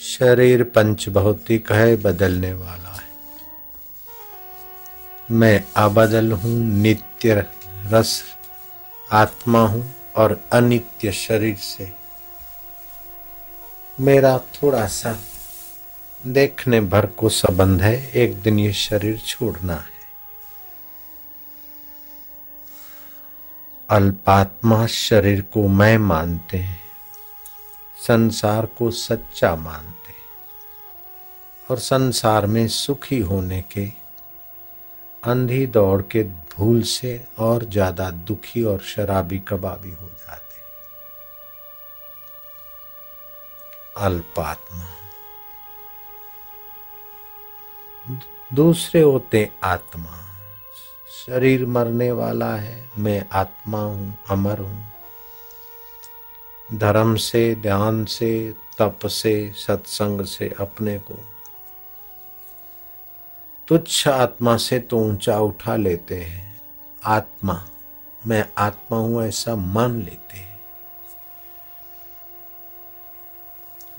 शरीर पंच भौतिक है, बदलने वाला है। मैं अबदल हूँ, नित्य रस, आत्मा हूँ और अनित्य शरीर से। मेरा थोड़ा सा देखने भर को संबंध है, एक दिन ये शरीर छोड़ना है। अल्पात्मा शरीर को मैं मानते हैं। संसार को सच्चा मानते और संसार में सुखी होने के, अंधी दौड़ के भूल से और ज़्यादा दुखी और शराबी कबाबी हो जाते अल्पात्मा। दूसरे होते आत्मा। शरीर मरने वाला है, मैं आत्मा हूँ, अमर हूँ। धर्म से, ध्यान से, तप से, सत्संग से, अपने को। तुच्छ आत्मा से तो ऊँचा उठा लेते हैं। आत्मा, मैं आत्मा हूँ, ऐसा मान लेते हैं।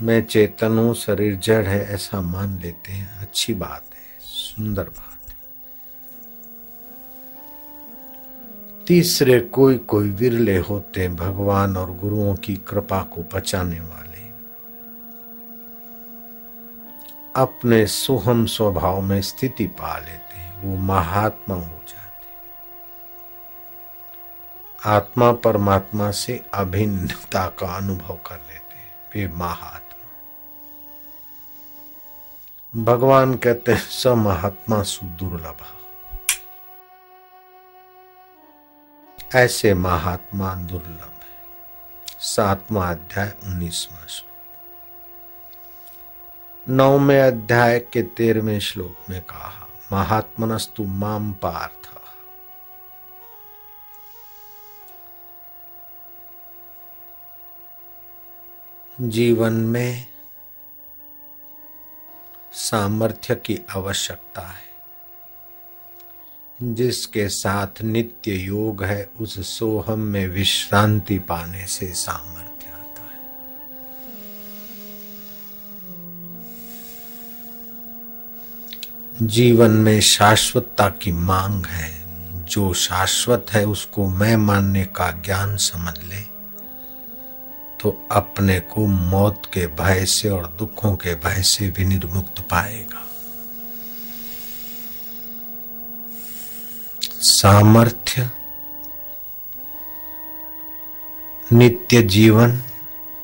मैं चेतन हूँ, शरीर जड़ है, ऐसा मान लेते हैं। अच्छी बात है, सुंदर बात। तीसरे कोई कोई विरले होते भगवान और गुरुओं की कृपा को बचाने वाले। अपने सुहम स्वभाव में स्थिति पा लेते हैं, वो महात्मा हो जाते आत्मा परमात्मा से अभिन्नता का अनुभव कर लेते हैं, वे महात्मा। भगवान कहते हैं, स महात्मा सुदुर्लभ। ऐसे महात्मा दुर्लभ है। सातवां अध्याय, उन्नीसवा श्लोक। नौवें अध्याय के तेरहवें श्लोक में कहा, महात्मनस्तु माम पार्थ। जीवन में सामर्थ्य की आवश्यकता है। जिसके साथ नित्य योग है, उस सोहम में विश्रांति पाने से सामर्थ्य आता है। जीवन में शाश्वतता की मांग है। जो शाश्वत है, उसको मैं मानने का ज्ञान समझ ले तो अपने को मौत के भय से और दुखों के भय से विनिर्मुक्त पाएगा। सामर्थ्य, नित्य जीवन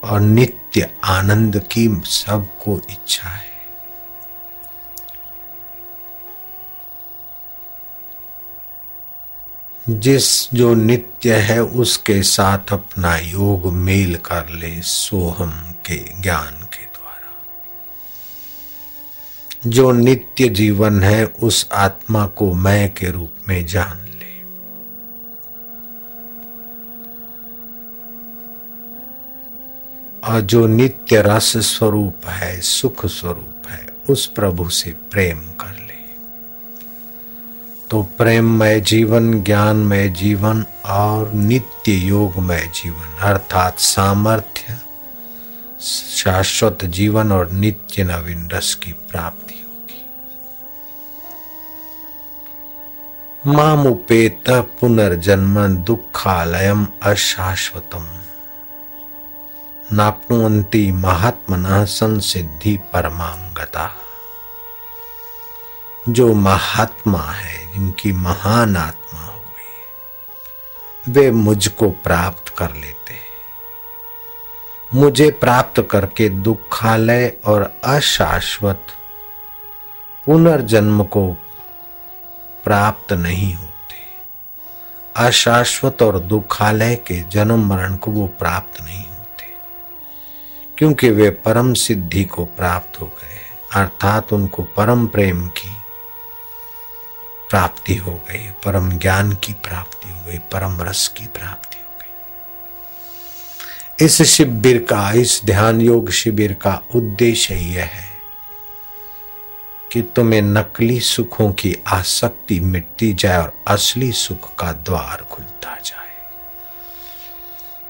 और नित्य आनंद की सबको इच्छा है। जिस जो नित्य है, उसके साथ अपना योग मेल कर ले सोहम के ज्ञान के जो नित्य जीवन है, उस आत्मा को मैं के रूप में जान ले। और जो नित्य रस स्वरूप है, सुख स्वरूप है, उस प्रभु से प्रेम कर ले। तो प्रेममय जीवन, ज्ञानमय जीवन और नित्य योग योगमय जीवन, अर्थात सामर्थ्य शाश्वत जीवन और नित्य नवीन रस की प्राप्ति होगी। मामुपेत पुनर्जन्म दुखालयम अशाश्वतम। नाप्नुवंती महात्मना संसिद्धि परमाम गता जो महात्मा है, जिनकी महान आत्मा हो गई, वे मुझको प्राप्त कर लेते मुझे प्राप्त करके दुखालय और अशाश्वत पुनर्जन्म को प्राप्त नहीं होते। अशाश्वत और दुखालय के जन्म मरण को वो प्राप्त नहीं होते, क्योंकि वे परम सिद्धि को प्राप्त हो गए अर्थात उनको परम प्रेम की प्राप्ति हो गई, परम ज्ञान की प्राप्ति हो गई, परम रस की प्राप्ति इस शिविर का, इस ध्यान योग शिविर का उद्देश्य यह है कि तुम्हें नकली सुखों की आसक्ति मिटती जाए और असली सुख का द्वार खुलता जाए।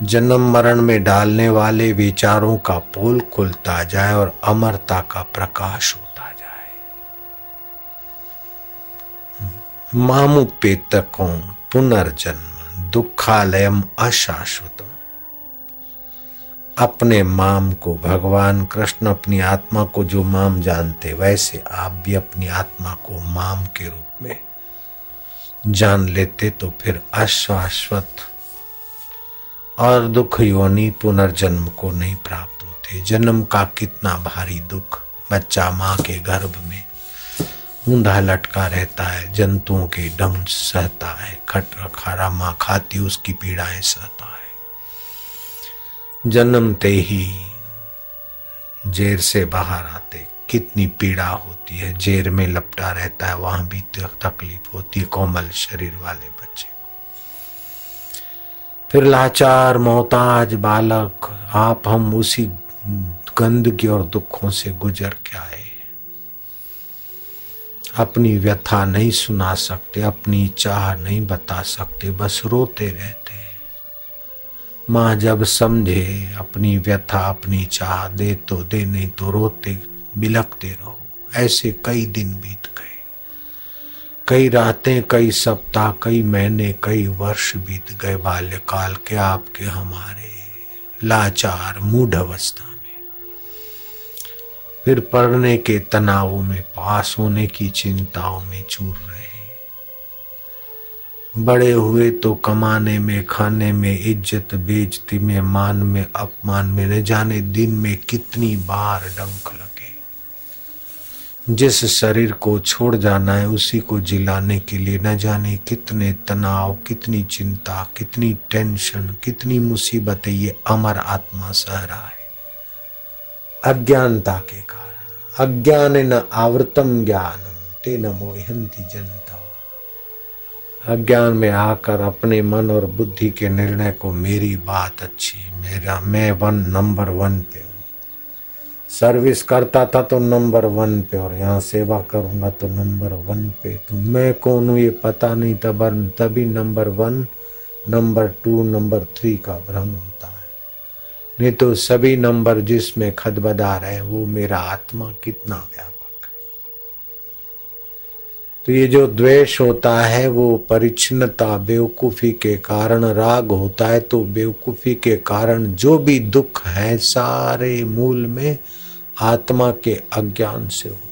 जन्म मरण में डालने वाले विचारों का पोल खुलता जाए और अमरता का प्रकाश होता जाए। मामुपेतकों पुनर्जन्म, दुखालयम अशाश्वतम अपने माम को, भगवान कृष्ण अपनी आत्मा को जो माम जानते, वैसे आप भी अपनी आत्मा को माम के रूप में जान लेते तो फिर अश्वाश्वत और दुख योनि पुनर्जन्म को नहीं प्राप्त होते। जन्म का कितना भारी दुख, बच्चा माँ के गर्भ में ऊंधा लटका रहता है, जंतुओं के डंग सहता है खट खारा माँ खाती, उसकी पीड़ाएँ सहता है। जन्मते ही जेर से बाहर आते। कितनी पीड़ा होती है, जेर में लपटा रहता है, वहाँ भी तकलीफ़ होती है, कोमल शरीर वाले बच्चे को। फिर लाचार, मोहताज, बालक, आप हम उसी गंदगी और दुखों से गुजर के आए अपनी व्यथा नहीं सुना सकते, अपनी चाह नहीं बता सकते, बस रोते रहते माँ जब समझे अपनी व्यथा अपनी चाह दे तो दे, नहीं तो रोते बिलकते रहो। ऐसे कई दिन बीत गए। कई रातें, कई सप्ताह, कई महीने, कई वर्ष बीत गए बाल्यकाल के आपके हमारे लाचार, मूढ़ अवस्था में। फिर पढ़ने के तनावों में, पास होने की चिंताओं में चूर बड़े हुए तो कमाने में, खाने में, इज़्ज़त बेजती में, मान में, अपमान में, न जाने दिन में कितनी बार डंक लगे। जिस शरीर को छोड़ जाना है, उसी को जिलाने के लिए न जाने कितने तनाव, कितनी चिंता, कितनी टेंशन, कितनी मुसीबतें, ये अमर आत्मा सह रहा है। अज्ञानता के कारण, अज्ञान न आवृतम ज्ञानम, ते न मोहंती जनता। अज्ञान में आकर अपने मन और बुद्धि के निर्णय को मेरी बात अच्छी, मेरा, मैं वन नंबर वन पे हूँ। सर्विस करता था तो नंबर वन पे और यहाँ सेवा करूँगा तो नंबर वन पे। तो मैं कौन हूँ ये पता नहीं था तब तभी number one, number two, number three का भ्रम होता है। नहीं तो सभी नंबर जिसमें खदबदा रहे, वो मेरा आत्मा कितना व्यापक तो ये जो द्वेष होता है, वो परिच्छिन्नता, बेवकूफ़ी के कारण, राग होता है तो बेवकूफ़ी के कारण जो भी दुख है, सारे मूल में आत्मा के अज्ञान से होते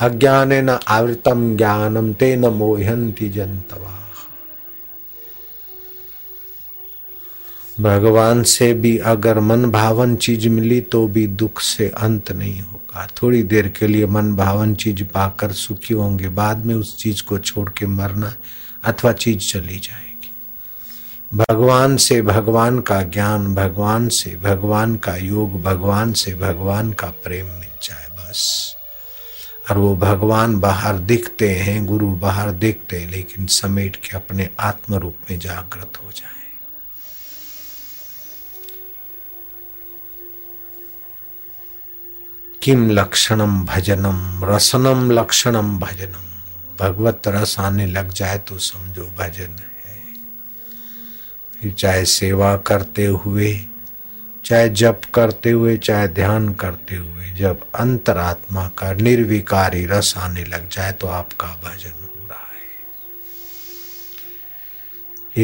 अज्ञान न आवृतम ज्ञानम, ते न मोहंती जनतवा। भगवान से भी अगर मन भावन चीज़ मिली तो भी दुख से अंत नहीं होगा। थोड़ी देर के लिए मन भावन चीज़ पाकर सुखी होंगे। बाद में उस चीज़ को छोड़ के मरना अथवा चीज़ चली जाएगी। भगवान से भगवान का ज्ञान, भगवान से भगवान का योग, भगवान से भगवान का प्रेम मिल जाए बस। और वो भगवान बाहर दिखते हैं, गुरु बाहर दिखते हैं, लेकिन समेट के अपने आत्म रूप में जागृत हो जाए। किम लक्षणम भजनम रसनम लक्षणम भजनम भगवत रस आने लग जाए तो समझो भजन है। फिर चाहे सेवा करते हुए, चाहे जप करते हुए, चाहे ध्यान करते हुए, जब अंतरात्मा का निर्विकारी रस आने लग जाए तो आपका भजन हो रहा है।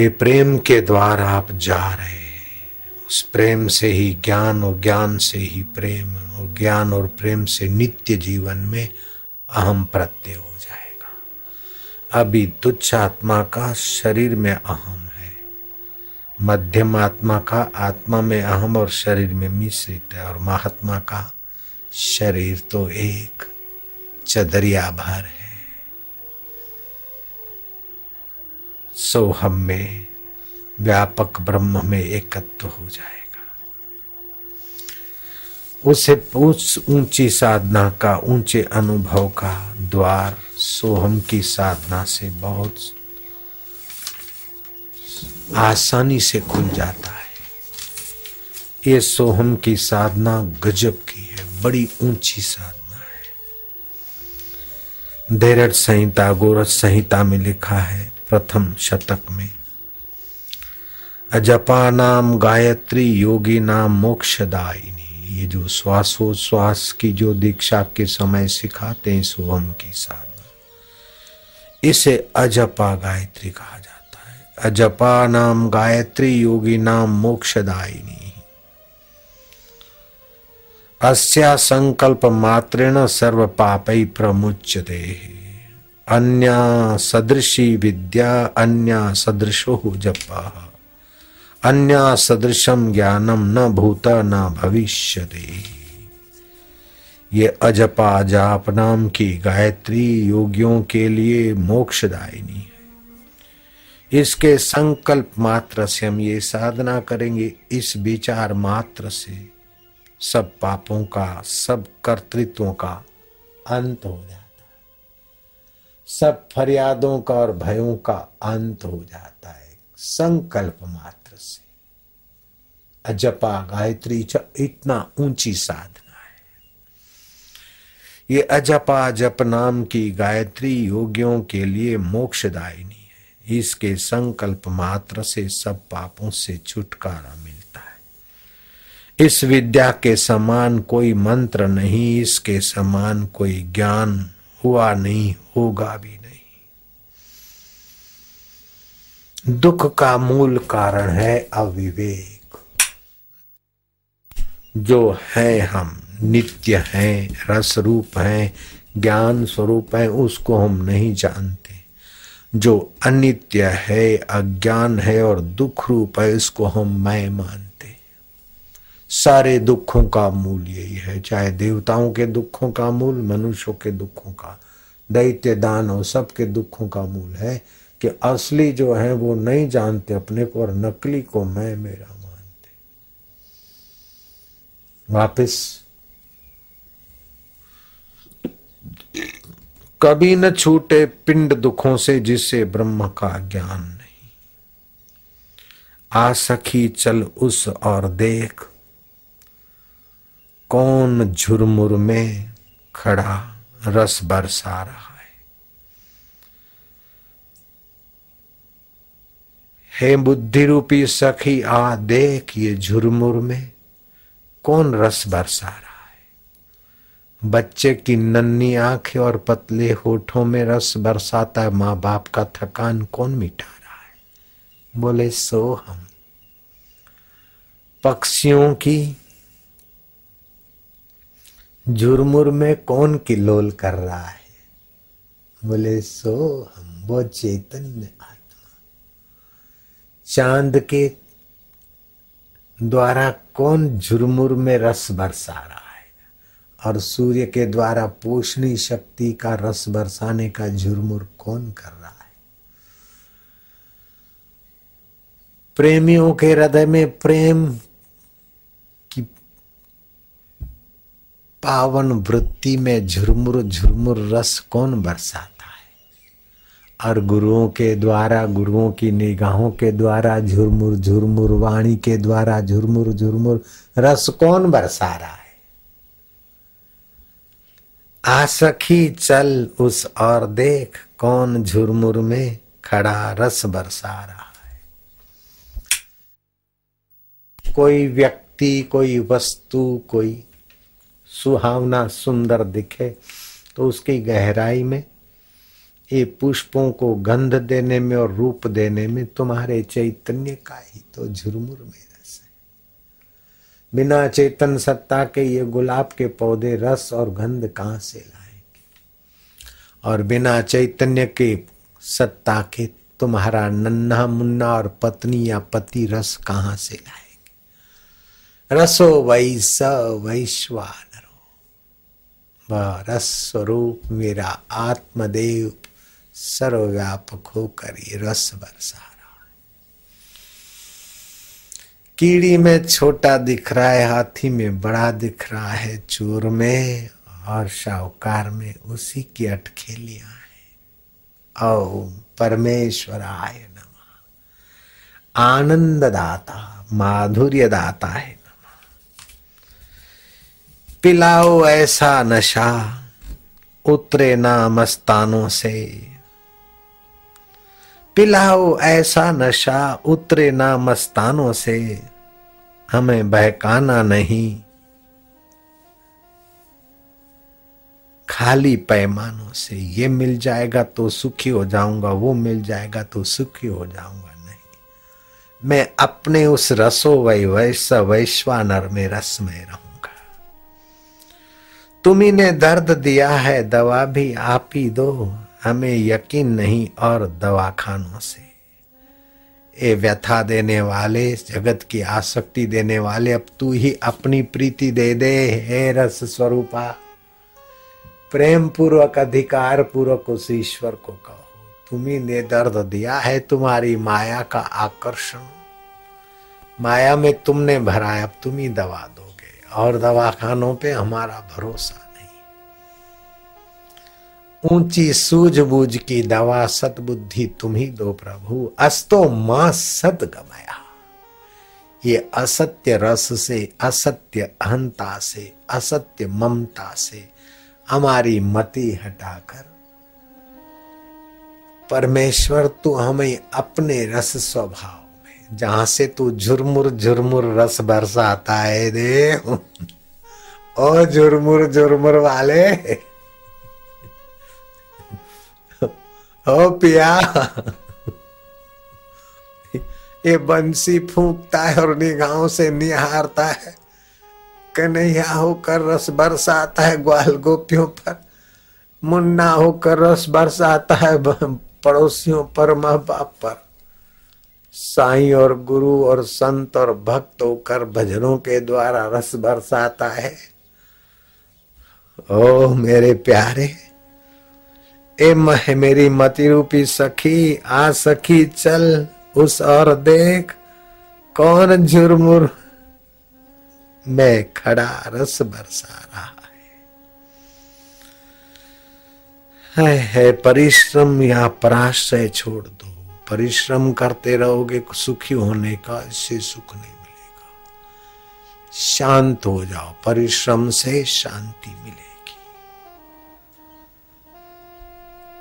ये प्रेम के द्वारा आप जा रहे हैं। उस प्रेम से ही, ज्ञान और ज्ञान से ही प्रेम और ज्ञान और प्रेम से नित्य जीवन में अहम प्रत्यय हो जाएगा। अभी तुच्छ आत्मा का शरीर में अहम है। मध्यम आत्मा का आत्मा में अहम और शरीर में मिश्रित है और महात्मा का शरीर तो एक चदरिया भर है। सो हम में व्यापक ब्रह्म में एकत्व हो जाएगा। उसे उस ऊँची साधना का, ऊँचे अनुभव का द्वार सोहम की साधना से बहुत आसानी से खुल जाता है। ये सोहम की साधना गजब की है, बड़ी ऊँची साधना है। धैरज संहिता गोरज संहिता में लिखा है प्रथम शतक में। अजपा नाम गायत्री, योगी नाम मोक्षदायिनी। ये जो श्वासोश्वास की जो दीक्षा के समय सिखाते हैं सोहम की साधना, इसे अजपा गायत्री कहा जाता है। अजपा नाम गायत्री योगी नाम मोक्षदायिनी। अस्या संकल्प मात्रेण सर्व पापई प्रमुच्यते। अन्य सदृशी विद्या, अन्य सदृशो जपा। अन्य सदृशम ज्ञानम न भूत न भविष्य ये अजपा जाप नाम की गायत्री योगियों के लिए मोक्षदायिनी है। इसके संकल्प मात्र से हम ये साधना करेंगे, इस विचार मात्र से सब पापों का, सब कर्तृत्वों का अंत हो जाता है। सब फरियादों का और भयों का अंत हो जाता है। संकल्प मात्र। अजपा गायत्री इतना ऊँची साधना है। ये अजपा जप नाम की गायत्री योगियों के लिए मोक्षदायिनी है। इसके संकल्प मात्र से सब पापों से छुटकारा मिलता है। इस विद्या के समान कोई मंत्र नहीं, इसके समान कोई ज्ञान हुआ नहीं, होगा भी नहीं दुख का मूल कारण है अविवेक। जो है हम, नित्य हैं रस रूप हैं, ज्ञान स्वरूप है, उसको हम नहीं जानते। जो अनित्य है, अज्ञान है और दुख रूप है, इसको हम मैं मानते सारे दुखों का मूल यही है, चाहे देवताओं के दुखों का मूल, मनुष्यों के दुखों का। दैत्य दान दानव सबके दुखों का मूल है कि असली जो है वो नहीं जानते अपने को और नकली को मैं मेरा मानते वापस। कभी न छूटे पिंड दुखों से जिसे ब्रह्म का ज्ञान नहीं। आ सखी चल उस और देख, कौन झुरमुर में खड़ा, रस बरसा रहा। है बुद्धि रूपी सखी, आ देख ये झुरमुर में कौन रस बरसा रहा है? बच्चे की नन्ही आँखें और पतले होठों में रस बरसाता है माँ बाप का थकान कौन मिटा रहा है? बोले, सो हम। पक्षियों की झुरमुर में कौन किलोल कर रहा है? बोले, सो हम। वो चैतन्य आत्मा चाँद के द्वारा कौन झुरमुर में रस बरसा रहा है? और सूर्य के द्वारा पोषणी शक्ति का रस बरसाने का झुरमुर कौन कर रहा है? प्रेमियों के हृदय में प्रेम की पावन वृत्ति में झुरमुर झुरमुर रस कौन बरसाता और गुरुओं के द्वारा, गुरुओं की निगाहों के द्वारा, झुरमुर झुरमुर वाणी के द्वारा, झुरमुर झुरमुर, रस कौन बरसा रहा है? आ सखी चल उस और देख कौन झुरमुर में खड़ा रस बरसा रहा है। कोई व्यक्ति, कोई वस्तु, कोई सुहावना सुंदर दिखे तो उसकी गहराई में ये पुष्पों को गंध देने में और रूप देने में तुम्हारे चैतन्य का ही तो झुरमुर में रस है। बिना चेतन सत्ता के ये गुलाब के पौधे रस और गंध कहाँ से लाएँगे? और बिना चैतन्य के सत्ता के तुम्हारा नन्हा मुन्ना और पत्नी या पति रस कहाँ से लाएँगे? रसो वै स वैश्वानरो रस स्वरूप मेरा आत्मदेव सर्वव्यापक होकर ये रस बरसा रहा है कीड़ी में छोटा दिख रहा है, हाथी में बड़ा दिख रहा है, चोर में और शाहूकार में उसी की अटखेलियाँ हैं। ओम परमेश्वराय नमः। आनंद दाता माधुर्य दाता है नमः। पिलाओ ऐसा नशा, उतरे ना मस्तानों से। पिलाओ ऐसा नशा उतरे ना मस्तानों से, हमें बहकाना नहीं। खाली पैमानों से ये मिल जाएगा तो सुखी हो जाऊँगा, वो मिल जाएगा तो सुखी हो जाऊँगा नहीं। मैं अपने उस रसो वै वैस वैश्वानर में रस में रहूँगा। तुम्ही दर्द दिया है, दवा भी आप ही दो। हमें यकीन नहीं और दवाखानों से। ये व्यथा देने वाले, जगत की आसक्ति देने वाले, अब तू ही अपनी प्रीति दे दे, हे रस स्वरूपा। प्रेम पूर्वक अधिकार पूर्वक उस ईश्वर को कहो। तुम्ही ने दर्द दिया है तुम्हारी माया का आकर्षण। माया में तुमने भरा अब तुम ही दवा दोगे। और दवाखानों पे हमारा भरोसा ऊँची सूझबूझ की दवा सतबुद्धि तुम ही दो प्रभु। अस्तो माँ सत गमया। ये असत्य रस से, असत्य अहंता से, असत्य ममता से हमारी मति हटाकर परमेश्वर, तू हमें अपने रस स्वभाव में, जहाँ से तू झुरमुर झुरमुर रस बरसाता है दे ओ झुरमुर झुरमुर वाले। ओ पिया। ये बंसी फूंकता है और निगाहों से निहारता है। कन्हैया होकर रस बरसाता है ग्वाल गोपियों पर। मुन्ना होकर रस बरसाता है पड़ोसियों पर माँ बाप पर। साई और गुरु और संत और भक्त होकर भजनों के द्वारा रस बरसाता है। ओ मेरे प्यारे। ए मह मेरी मति रूपी सखी, आ सखी चल, उस और देख, कौन झुरमुर। में खड़ा रस बरसा रहा है। है परिश्रम या पराश्रय छोड़ दो। परिश्रम करते रहोगे, सुखी होने का, इससे सुख नहीं मिलेगा। शांत हो जाओ, परिश्रम से शांति मिलेगी।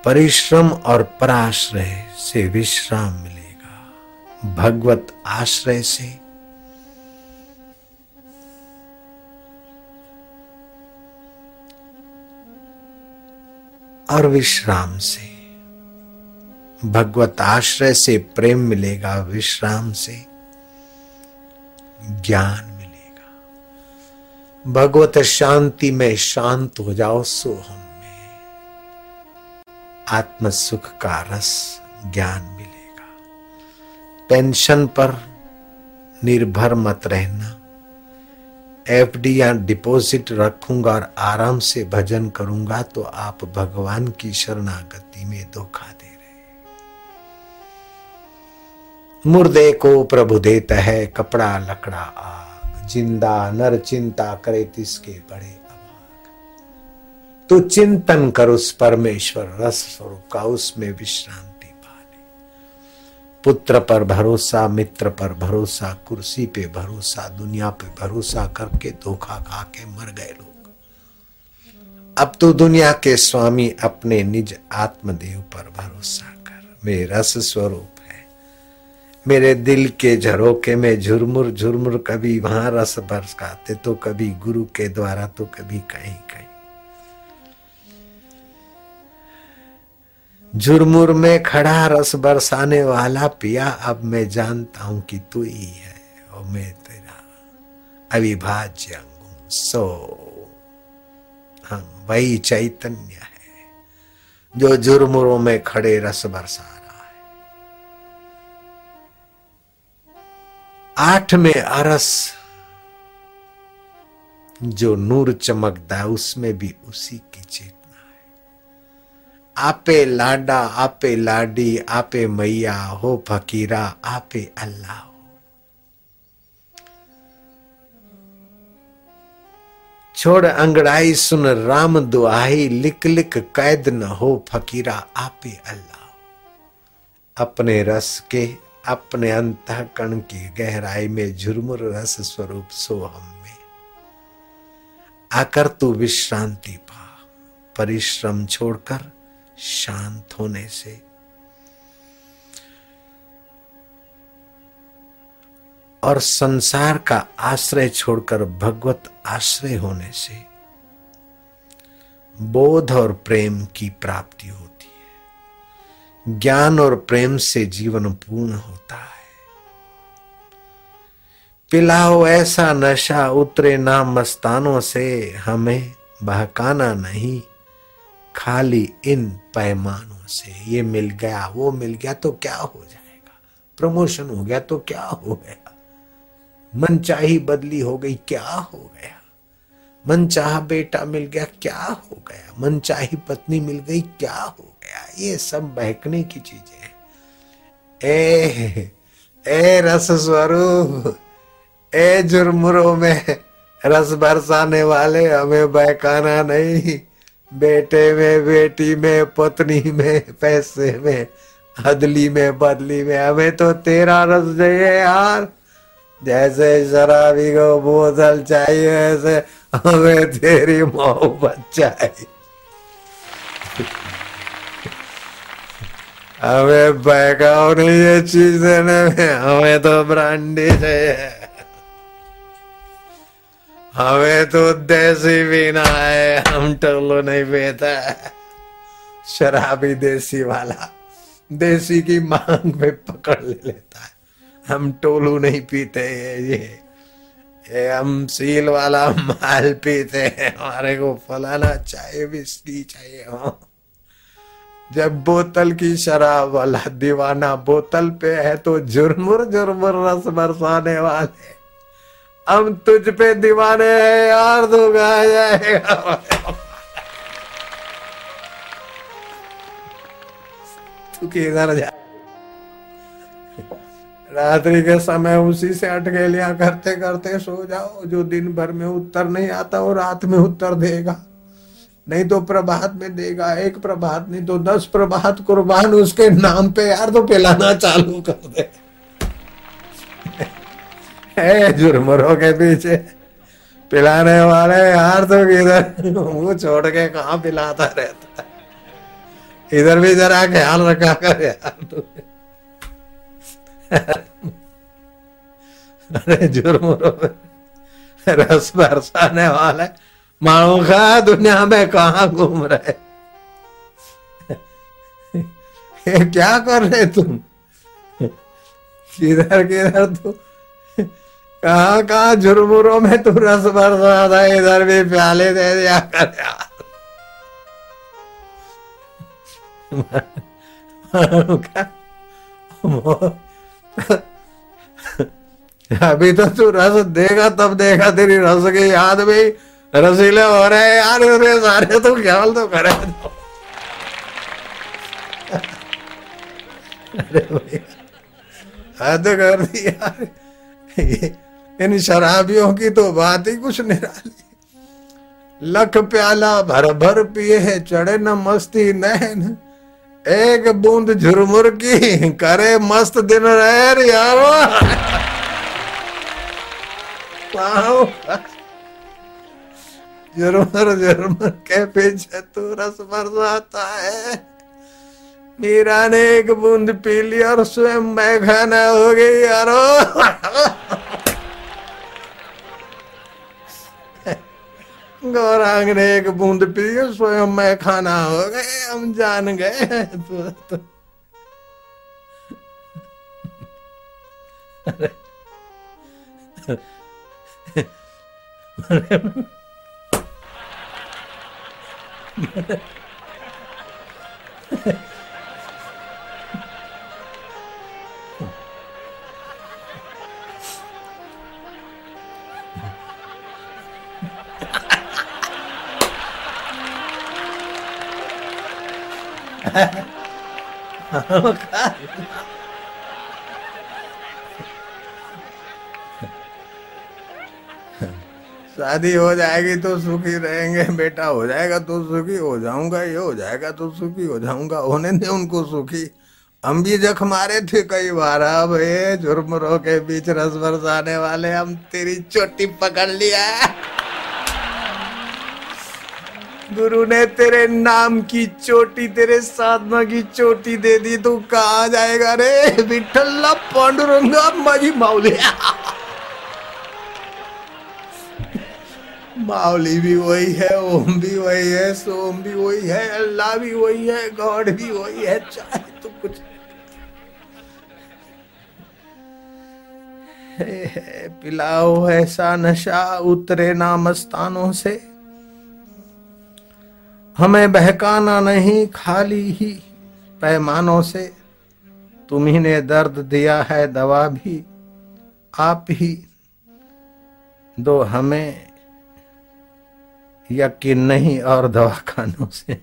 परिश्रम और पराश्रय से विश्राम मिलेगा। भगवत आश्रय से। और विश्राम से। भगवत आश्रय से प्रेम मिलेगा, विश्राम से ज्ञान मिलेगा। भगवत शांति में शांत हो जाओ सोहम में आत्म सुख का रस ज्ञान मिलेगा। टेंशन पर निर्भर मत रहना। एफडी या डिपॉजिट रखूँगा और आराम से भजन करूँगा तो आप भगवान की शरणागति में धोखा दे रहे मुर्दे को प्रभु देता है, कपड़ा लकड़ा आग, ज़िंदा नर चिंता करे तिसके बड़े। तो चिंतन कर उस परमेश्वर रस स्वरूप का, उसमें विश्राम पुत्र पर भरोसा, मित्र पर भरोसा, कुर्सी पे भरोसा, दुनिया पे भरोसा करके धोखा खा के मर गए लोग। अब तो दुनिया के स्वामी अपने निज आत्मदेव पर भरोसा कर वे रस स्वरूप है। मेरे दिल के झरोके में झुरमुर झुरमुर कभी वहाँ रस बरसाते तो कभी गुरु के द्वारा तो कभी कहीं कहीं झुरमुर में खड़ा रस बरसाने वाला पिया, अब मैं जानता हूँ कि तू ही है और मैं तेरा अविभाज्य अंग सो हाँ वही चैतन्य है, जो झुरमुरों में खड़े रस बरसा रहा है। आठ में अरस, जो नूर चमकता है, उसमें भी उसी की चेत आपे लाडा, आपे लाडी, आपे मैया, हो फकीरा, आपे अल्लाह। छोड़ अंगड़ाई सुन, राम दुआही लिख लिख कैद न हो फकीरा, आपे अल्लाह। अपने रस के, अपने अंत कण की गहराई में झुरमुर रस स्वरूप सोहम में। आकर तू विश्रांति पा, परिश्रम छोड़कर शांत होने से। और संसार का आश्रय छोड़कर भगवत आश्रय होने से बोध और प्रेम की प्राप्ति होती है। ज्ञान और प्रेम से जीवन पूर्ण होता है। पिलाओ ऐसा नशा, उतरे ना मस्तानों से, हमें बहकाना नहीं। खाली इन पैमानों से ये मिल गया, वो मिल गया तो क्या हो जाएगा? प्रमोशन हो गया तो क्या हो गया? मन चाही बदली हो गई, क्या हो गया? मन चाह बेटा मिल गया, क्या हो गया? मन चाही पत्नी मिल गई, क्या हो गया? ये सब बहकने की चीज़ें हैं। ए ए रस स्वरूप, ए जुर्मुरों में रस बरसाने वाले, हमें बहकाना नहीं। बेटे में, बेटी में, पत्नी में, पैसे में हदली में, बदली में। हमें तो तेरा रस चाहिए यार। जैसे शराबी को बोतल चाहिए ऐसे हमें तेरी मोहब्बत चाहिए हमें बहकाओ नहीं ये चीज़ देने में। हमें तो ब्रांडी चाहिए। हमें तो देसी पीना है, हम टोलो नहीं पीता। शराबी देसी वाला, देसी की मांग में पकड़ ले लेता है। हम टोलू नहीं पीते ये ये हम सील वाला माल पीते हैं। हमारे को फलाना चाहिए बिस्की चाहिए हो। जब बोतल की शराब वाला दीवाना बोतल पे है तो जुर्मुर जुर्मुर रस बरसाने वाले। हम तुझ पे दीवाने हैं, यार कहा जाएगा? किधर जा? रात्रि के समय उसी से अटकेलियाँ करते करते सो जाओ, जो दिन भर में उत्तर नहीं आता वो रात में उत्तर देगा। नहीं तो प्रभात में देगा, एक प्रभात, नहीं तो दस प्रभात कुर्बान उसके नाम पे, यार तो पिलाना चालू कर दे। के पीछे। पिलाने वाले यार तो इधर मुँह छोड़ के कहा पिलाता रहता है? इधर भी जरा ख्याल रखा कर यार अरे जुर्मरों रस बरसाने वाले मानो का दुनिया में कहा घूम रहे? ये क्या कर रहे तुम? किधर किधर तू? कहा कहा झुरमुरों में तू रस बरसा था इधर भी प्याले दे दिया कर अभी तो तू रस देगा, तब देगा तेरी रस की याद भी। रसीले हो रहे यार, अरे सारे तो ख्याल तो करे। तो। अरे भाई, हद कर दी यार। इन शराबियों की तो बात ही कुछ निराली। लख प्याला भर भर पिए है चढ़े न मस्ती नैन। एक बूंद झुरमुर की करे मस्त दिन रहे यारो। झुरमुर झुरमुर के पीछे तू रस बरसाता है। मीरा ने एक बूंद पी ली और स्वयं मैं खाना हो गई यारो। गौरांग ने एक बूंद पी स्वयं मैं खाना हो गए हम जान गए तो, तो। शादी हो जाएगी तो सुखी रहेंगे, बेटा हो जाएगा तो सुखी, हो जाऊँगा, ये हो जाएगा तो सुखी, हो जाऊँगा, होने दे उनको सुखी। हम भी जख मारे थे कई बार अब ये झुरमुरों के बीच रस बरसाने वाले, हम तेरी चोटी पकड़ लिया। गुरु ने तेरे नाम की चोटी, तेरे साधना की चोटी दे दी। तू कहा जाएगा रे? विठल्ला पांडुरंगा माझी माउलिया माउली भी वही है, ओम भी वही है, सोम भी वही है, अल्लाह भी वही है, गॉड भी वही है, चाहे तू कुछ। पिलाओ ऐसा नशा, उतरे नाम स्थानों से। हमें बहकाना नहीं खाली ही, पैमानों से। तुम्ही ने दर्द दिया है, दवा भी। आप ही दो हमें, यकीन नहीं, और दवाखानों से।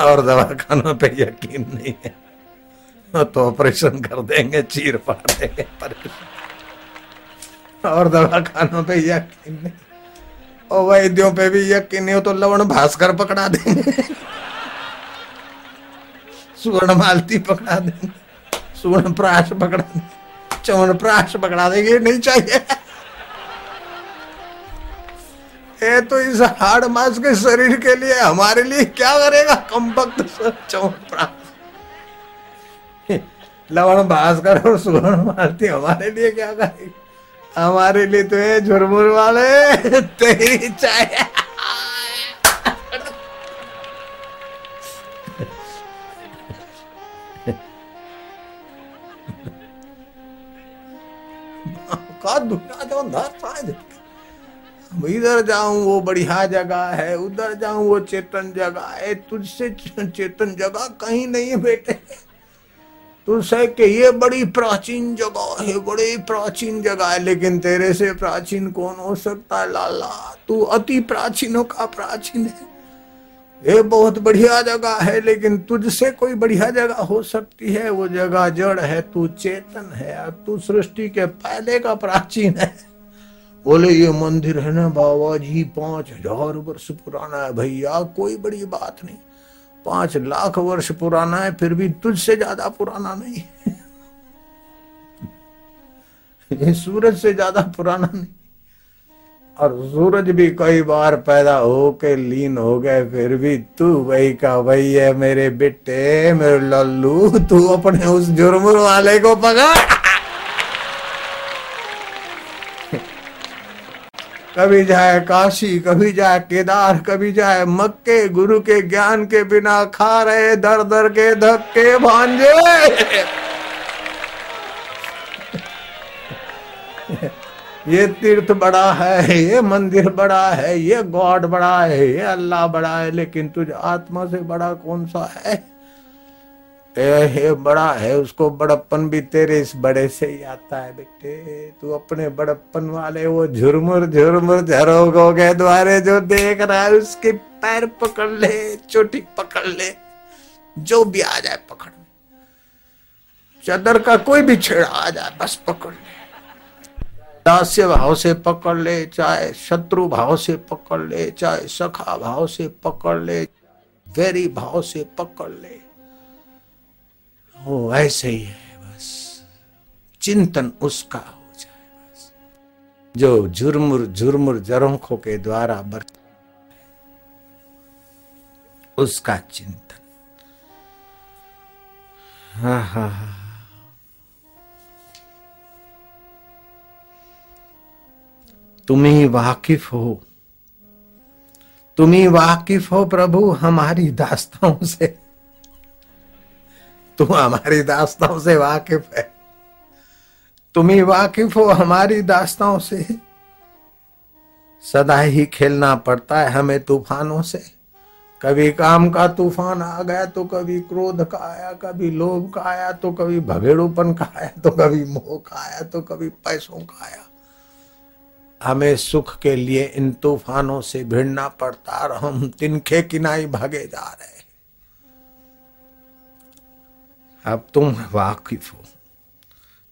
और दवाखानों पे यकीन नहीं है। तो ऑपरेशन कर देंगे, चीर फाड़ देंगे और दवाखानों पे यकीन नहीं। और वैद्यों पे भी यकीन हो तो लवण भास्कर पकड़ा देंगे। सुवर्ण मालती पकड़ा देंगे। सुवर्ण प्राश पकड़ा देंगे। चवन प्राश पकड़ा देंगे नहीं चाहिए। ये तो इस हार्ड मास के शरीर के लिए हमारे लिए क्या करेगा? कम वक्त चवन प्राश। लवण भास्कर और सुवर्ण मालती हमारे लिए क्या करेगी? हमारे लिए तो ये झुरमुर वाले, तेरी चाय। इधर जाऊँ, वो बढ़िया जगह है, उधर जाऊँ, वो चेतन जगह है। तुझसे चेतन जगह कहीं नहीं बेटे। तू सह के ये बड़ी प्राचीन जगह है, बड़ी प्राचीन जगह है, लेकिन तेरे से प्राचीन कौन हो सकता है, लाला? तू अति प्राचीनों का प्राचीन है। ये बहुत बढ़िया जगह है, लेकिन तुझसे कोई बढ़िया जगह हो सकती है। वो जगह जड़ है, तू चेतन है तू सृष्टि के पहले का प्राचीन है। बोले, ये मंदिर है ना बाबा जी पाँच हज़ार वर्ष पुराना है, भैया, कोई बड़ी बात नहीं। पाँच लाख वर्ष पुराना है, फिर भी तुझसे ज़्यादा पुराना नहीं। ये सूरज से ज़्यादा पुराना नहीं। और सूरज भी कई बार पैदा हो के लीन हो गए, फिर भी तू वही का वही है, मेरे बेटे, मेरे लल्लू, तू अपने उस जुर्मुर वाले को पकड़। कभी जाए काशी, कभी जाए केदार, कभी जाए मक्के, गुरु के ज्ञान के बिना खा रहे दर दर के धक्के भांजे। ये तीर्थ बड़ा है, ये मंदिर बड़ा है, ये गॉड बड़ा है, ये अल्लाह बड़ा है, लेकिन तुझ आत्मा से बड़ा कौन सा है? हे, बड़ा है, उसको बड़प्पन भी तेरे इस बड़े से ही आता है, बेटे। तू अपने बड़प्पन वाले वो झुरमुर झुरमुर झरोगों के द्वारे जो देख रहा है, उसके पैर पकड़ ले, चोटी पकड़ ले, जो भी आ जाए पकड़ ले। चादर का कोई भी छेड़ा आ जाए, बस पकड़ ले। दास्य भाव से पकड़ ले, चाहे शत्रु भाव से पकड़ ले, चाहे सखा भाव से पकड़ ले वेरी भाव से पकड़ ले। वो ऐसे ही है बस। चिंतन उसका हो जाए बस। जो झुरमुर झुरमुर जरोखों के द्वारा बर उसका चिंतन। हा हा हा। तुम ही वाकिफ हो। तुम ही वाकिफ हो प्रभु, हमारी दास्ताओं से। तुम हमारी दास्ताओं से वाकिफ है। तुम ही वाकिफ हो हमारी दास्ताओं से। सदा ही खेलना पड़ता है हमें तूफानों से। कभी काम का तूफ़ान आ गया तो कभी क्रोध का आया, कभी लोभ का आया तो कभी भगेड़ूपन का आया तो कभी मोह का आया तो कभी पैसों का आया। हमें सुख के लिए इन तूफानों से भिड़ना पड़ता और हम तिनखे किनाई भागे जा रहे अब तुम वाकिफ हो।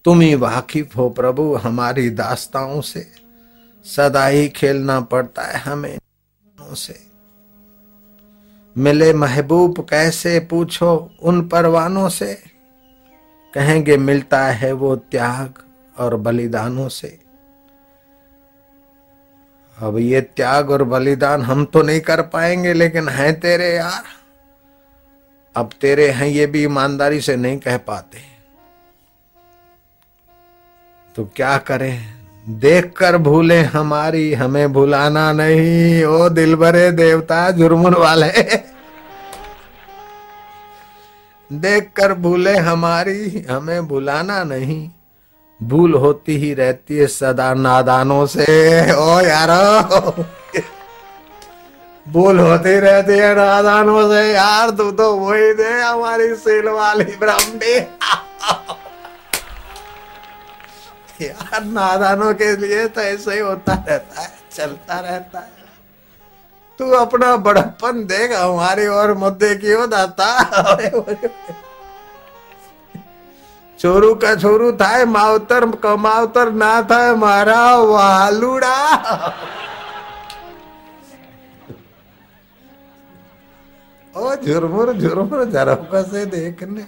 तुम ही वाकिफ हो प्रभु हमारी दास्ताओं से। सदा ही खेलना पड़ता है हमें से मिले महबूब कैसे पूछो उन परवानों से। कहेंगे मिलता है वो त्याग और बलिदानों से। अब ये त्याग और बलिदान हम तो नहीं कर पाएँगे, लेकिन हैं तेरे यार। अब तेरे हैं ये भी ईमानदारी से नहीं कह पाते। तो क्या करें? देख कर भूले हमारी, हमें भुलाना नहीं। ओ दिल भरे देवता, जुर्मुन वाले। देख कर भूले हमारी, हमें भुलाना नहीं। भूल होती ही रहती है सदा नादानों से। ओ यारो! बोल होते रहते हैं, राधानो से यार तू तो वही दे हमारी सेल वाली ब्राह्मणी। यार नादानों के लिए तो ऐसे ही होता रहता है, चलता रहता है। तू अपना बड़प्पन देख, हमारी और मुद्दे की हो दाता चोरू का छोरू था मावतर कमावतर ना था, मारा वालूड़ा। ओ झुरमुर झुरमुर जरा से देखने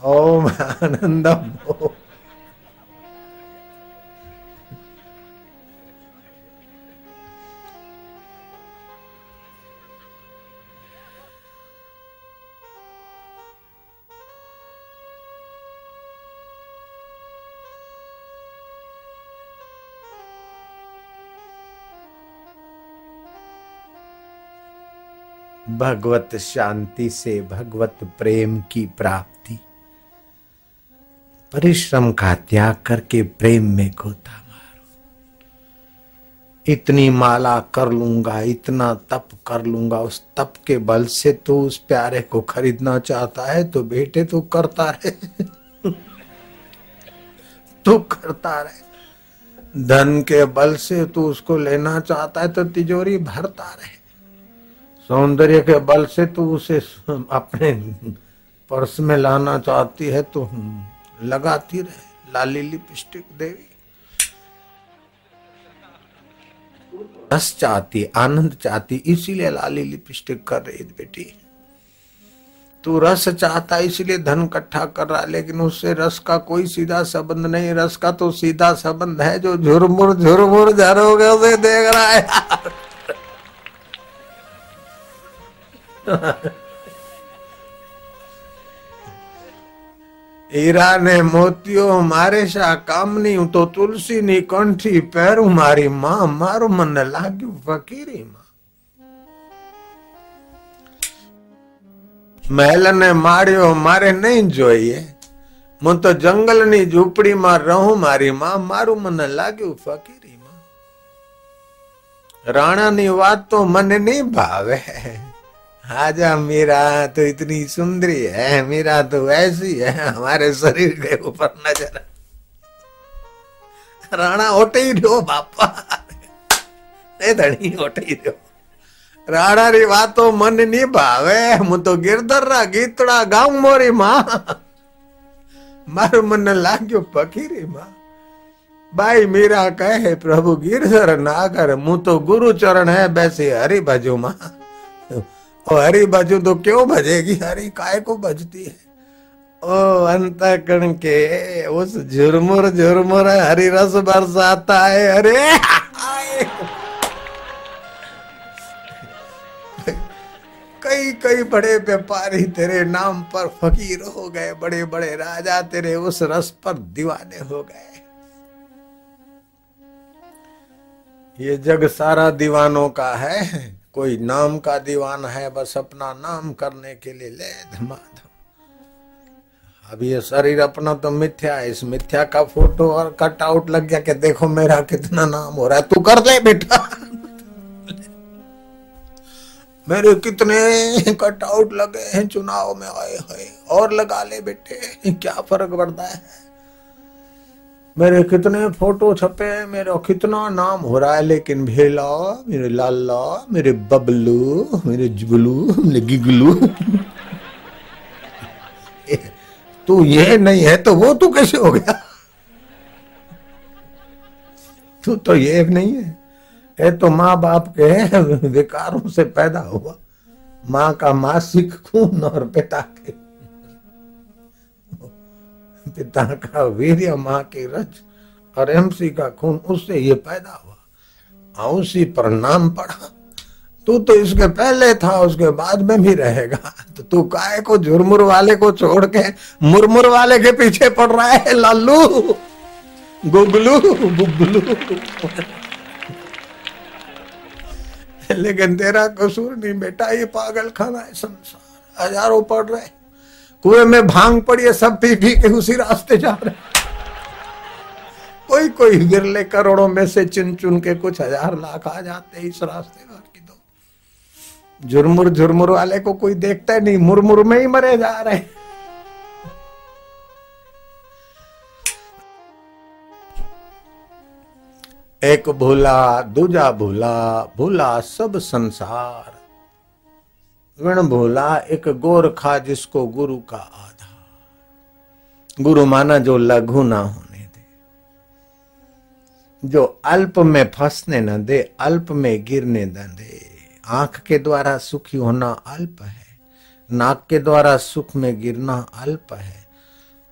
ओम आनंदम ओम भगवत शांति से, भगवत प्रेम की प्राप्ति। परिश्रम का त्याग करके प्रेम में गोता मारो। इतनी माला कर लूँगा, इतना तप कर लूँगा, उस तप के बल से तू उस प्यारे को खरीदना चाहता है तो बेटे तू करता रहे। तू करता रहे। धन के बल से तू उसको लेना चाहता है तो तिजोरी भरता रहे। सौंदर्य के बल से तू उसे अपने पर्स में लाना चाहती है तो लगाती रहे। लाली लिपस्टिक देवी। रस चाहती, आनंद चाहती, इसीलिए लाली लिपस्टिक कर रही बेटी। तू रस चाहता, इसलिए धन इकट्ठा कर रहा लेकिन उससे रस का कोई सीधा संबंध नहीं। रस का तो सीधा संबंध है, जो झुरमुर झुरमुर झरोगे उसे देख रहा है। હીરા ને મોતીઓ, મારે શા કામની? હું તો તુલસીની કંઠી પહેરું, મારી માં, મારું મને લાગ્યું ફકીરીમાં. મહેલ ને માળ્યો, મારે નહીં જોઈએ. હું તો જંગલની ઝૂંપડીમાં રહું, મારી માં, મારું મને લાગ્યું ફકીરીમાં. રાણાની વાત તો મને નહીં ભાવે. आजा मीरा तो इतनी सुंदरी है मीरा तो ऐसी है हमारे शरीर के ऊपर नजर राणा ओटे ही रहो बापा એ ધણી ઓટી રહ્યો રાણાની વાતો મન ની ભાવે હું તો ગિરધર ગીતડા ગામ મોરી માં મારું મને લાગ્યું ફકીરી માં બાઈ મીરા કહે પ્રભુ ગિરધર ના કરે હું તો ગુરુ ચરણ હે બેસી હરી બાજુ और हरी बाजू तो क्यों भजेगी? हरी काय को भजती है? ओ अंतकण के उस झुरमुर झुरमुर हरी रस बरसाता है। अरे कई कई बड़े व्यापारी तेरे नाम पर फकीर हो गए, बड़े बड़े राजा तेरे उस रस पर दीवाने हो गए। ये जग सारा दीवानों का है। कोई नाम का दीवान है, बस अपना नाम करने के लिए ले अब ये शरीर अपना तो मिथ्या है, इस मिथ्या का फ़ोटो और कट आउट लग गया कि देखो मेरा कितना नाम हो रहा है, तू कर दे बेटा। मेरे कितने कट आउट लगे हैं, चुनाव में आए हैं, और लगा ले बेटे, क्या फ़र्क पड़ता है? मेरे कितने फ़ोटो छपे हैं, मेरा कितना नाम हो रहा है, लेकिन भेला, मेरे लाला, मेरे बबलू, मेरे जुगलू, मेरे गिगलू। तू ये नहीं है तो वो तू कैसे हो गया? तू तो ये नहीं है। ये तो माँ बाप के विकारों से पैदा हुआ। माँ का मासिक खून और पिता के पिता का वीर माँ की रज और एमसी का खून, उससे ये पैदा हुआ। उसी पर नाम पड़ा। तू तो इसके पहले था, उसके बाद में भी रहेगा। तो तू काय को झुरमुर वाले को छोड़ के मुरमुर वाले के पीछे पड़ रहा है, लालू? गुगलू गुगलू। लेकिन तेरा कसूर नहीं, बेटा, ये पागल खाना है, संसार। हज़ारों पड़ रहे कुएँ में भाँग पड़ी है, सब पी पी के उसी रास्ते जा रहे कोई कोई गिरले करोड़ों में से चुन चुन के कुछ हज़ार लाख आ जाते इस रास्ते की झुरमुर झुरमुर वाले को कोई देखता नहीं, मुरमुर में ही मरे जा रहे एक भूला, दूजा भूला भूला सब संसार। विण भूला एक गोरखा जिसको गुरु का आधार। गुरु माना जो लघु ना होने दे। जो अल्प में फंसने न दे, अल्प में गिरने न दे। आँख के द्वारा सुखी होना अल्प है। नाक के द्वारा सुख में गिरना अल्प है।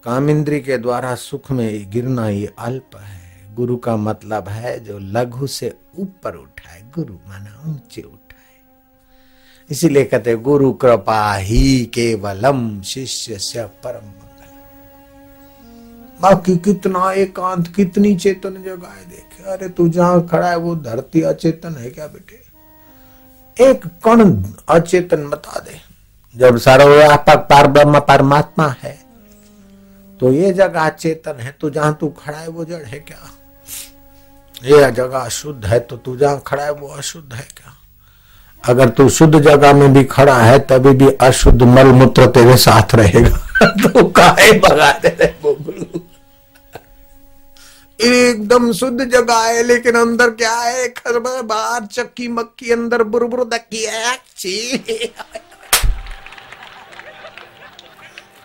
कामिंद्री के द्वारा सुख में गिरना ये अल्प है। गुरु का मतलब है जो लघु से ऊपर उठाए, गुरु माना ऊँचे उठाए। इसीलिए कहते गुरु कृपा ही केवलम शिष्य से परम मंगल बाकी कितना एकांत, कितनी चेतन जगह देखे। अरे तू जहाँ खड़ा है, वो धरती अचेतन है क्या बेटे? एक कण अचेतन बता दे। जब सर्वव्यापक पार ब्रह्म परमात्मा है तो ये जगह चेतन है तो जहाँ तू खड़ा है, वो जड़ है क्या? ये जगह अशुद्ध है तो तू जहाँ खड़ा है, वो अशुद्ध है क्या? अगर तू शुद्ध जगह में भी खड़ा है, तभी भी अशुद्ध मल मूत्र तेरे साथ रहेगा। तो काहे भगा दे रहे एकदम शुद्ध जगह है, लेकिन अंदर क्या है? खरबर बाहर चक्की मक्की, अंदर बुरबुर दक्की है।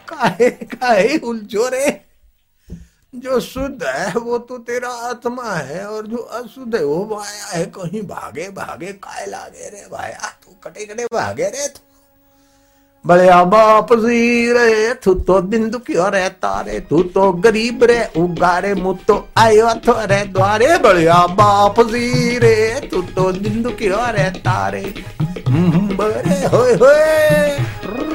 काहे काहे उलझो रे? जो शुद्ध है वो तो तेरा आत्मा है और जो अशुद्ध है वो माया है। कहीं भागे भागे काय लागे रे भाया? तू कटे कटे भागे रे तू। बड़े बाप जी रे तू तो बिंदु क्यों रे तारे? तू तो गरीब रे उगारे आयो तो रे द्वारे। बड़िया बाप जी रे तू तो बिंदु क्यों रे तारे? हम्म, बड़े होए होए।